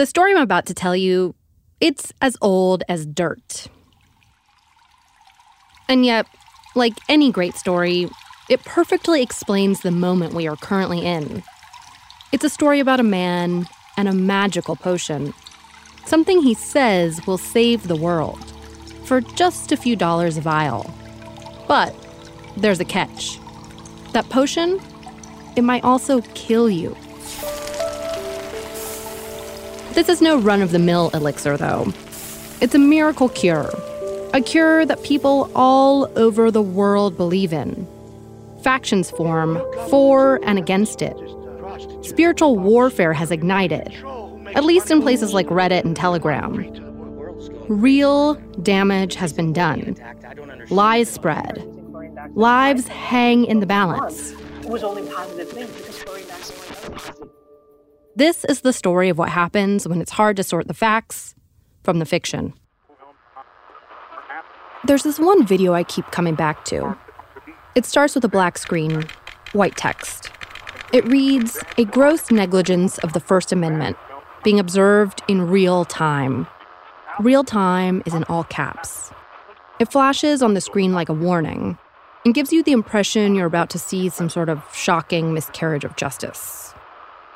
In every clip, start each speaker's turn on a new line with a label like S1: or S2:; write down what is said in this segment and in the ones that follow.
S1: The story I'm about to tell you, it's as old as dirt. And yet, like any great story, it perfectly explains the moment we are currently in. It's a story about a man and a magical potion. Something he says will save the world for just a few dollars a vial. But there's a catch. That potion, it might also kill you. This is no run of the mill elixir, though. It's a miracle cure. A cure that people all over the world believe in. Factions form for and against it. Spiritual warfare has ignited, at least in places like Reddit and Telegram. Real damage has been done. Lies spread. Lives hang in the balance. This is the story of what happens when it's hard to sort the facts from the fiction. There's this one video I keep coming back to. It starts with a black screen, white text. It reads A gross negligence of the First Amendment being observed in real time. Real time is in all caps. It flashes on the screen like a warning and gives you the impression you're about to see some sort of shocking miscarriage of justice.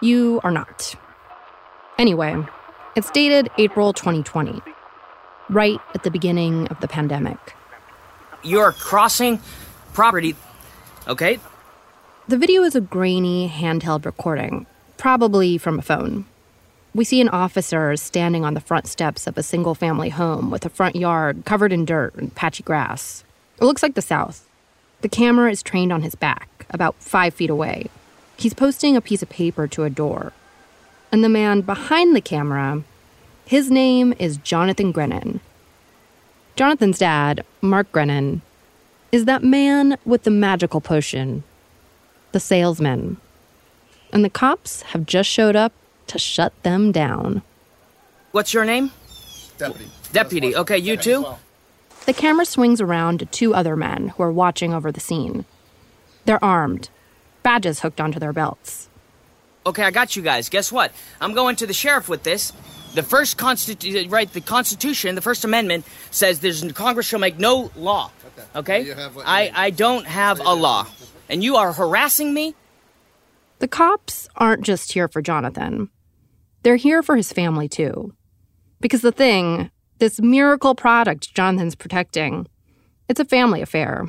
S1: You are not. Anyway, it's dated April 2020, right at the beginning of the pandemic.
S2: You're crossing property, okay?
S1: The video is a grainy handheld recording, probably from a phone. We see an officer standing on the front steps of a single family home with a front yard covered in dirt and patchy grass. It looks like the South. The camera is trained on his back, about five feet away. He's posting a piece of paper to a door. And the man behind the camera, his name is Jonathan Grenon. Jonathan's dad, Mark Grenon, is that man with the magical potion, the salesman. And the cops have just showed up to shut them down.
S2: What's your name?
S3: Deputy.
S2: Deputy. Okay, you too?
S1: The camera swings around to two other men who are watching over the scene. They're armed, badges hooked onto their belts.
S2: Okay, I got you guys. Guess what? I'm going to the sheriff with this. The first constitu- right, the Constitution, the First Amendment says there's Congress shall make no law. Okay?
S3: You have what you
S2: I. I don't have a law. And you are harassing me?
S1: The cops aren't just here for Jonathan, they're here for his family too. Because the thing, this miracle product Jonathan's protecting, it's a family affair.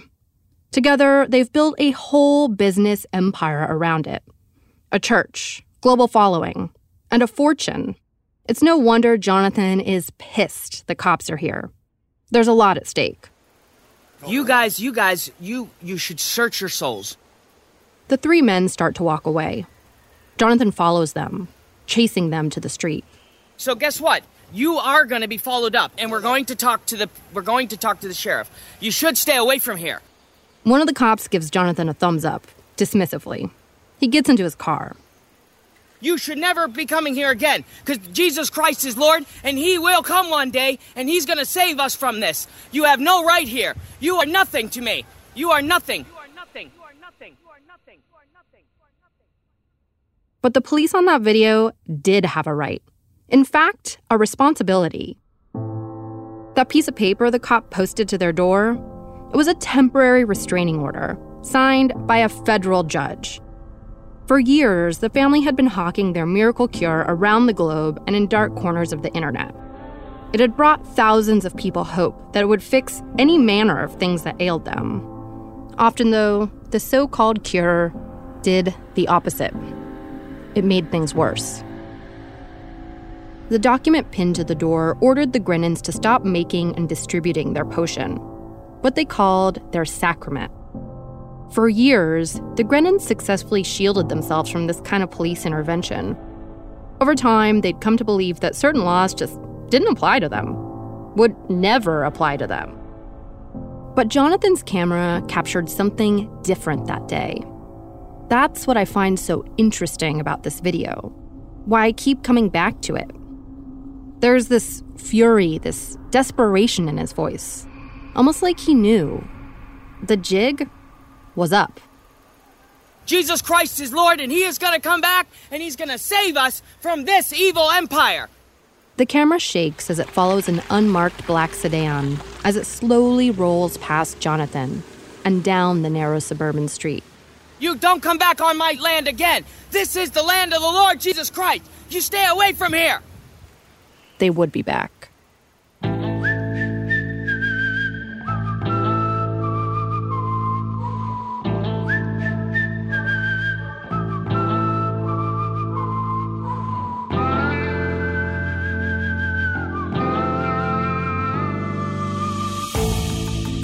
S1: Together, they've built a whole business empire around it a church, global following, and a fortune. It's no wonder Jonathan is pissed the cops are here. There's a lot at stake.
S2: You guys, you guys, you you should search your souls.
S1: The three men start to walk away. Jonathan follows them, chasing them to the street.
S2: So guess what? You are going to be followed up and we're going to talk to the we're going to talk to the sheriff. You should stay away from here.
S1: One of the cops gives Jonathan a thumbs up, dismissively. He gets into his car.
S2: You should never be coming here again because Jesus Christ is Lord and He will come one day and He's going to save us from this. You have no right here. You are nothing to me. You are nothing. You are nothing. You are nothing. You are nothing. You are nothing. You are nothing.
S1: But the police on that video did have a right. In fact, a responsibility. That piece of paper the cop posted to their door, it was a temporary restraining order signed by a federal judge. For years, the family had been hawking their miracle cure around the globe and in dark corners of the internet. It had brought thousands of people hope that it would fix any manner of things that ailed them. Often, though, the so called cure did the opposite it made things worse. The document pinned to the door ordered the Grenons to stop making and distributing their potion, what they called their sacrament. For years, the Grenons successfully shielded themselves from this kind of police intervention. Over time, they'd come to believe that certain laws just didn't apply to them, would never apply to them. But Jonathan's camera captured something different that day. That's what I find so interesting about this video, why I keep coming back to it. There's this fury, this desperation in his voice, almost like he knew. The jig was up.
S2: Jesus Christ is Lord and He is going to come back and He's going to save us from this evil empire.
S1: The camera shakes as it follows an unmarked black sedan as it slowly rolls past Jonathan and down the narrow suburban street.
S2: You don't come back on my land again. This is the land of the Lord Jesus Christ. You stay away from here.
S1: They would be back.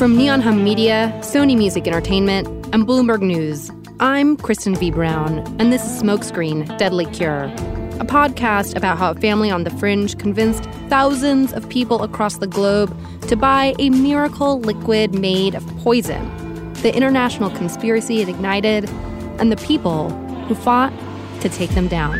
S1: From Neon Hum Media, Sony Music Entertainment, and Bloomberg News, I'm Kristen V. Brown, and this is Smokescreen Deadly Cure, a podcast about how a family on the fringe convinced thousands of people across the globe to buy a miracle liquid made of poison, the international conspiracy it ignited, and the people who fought to take them down.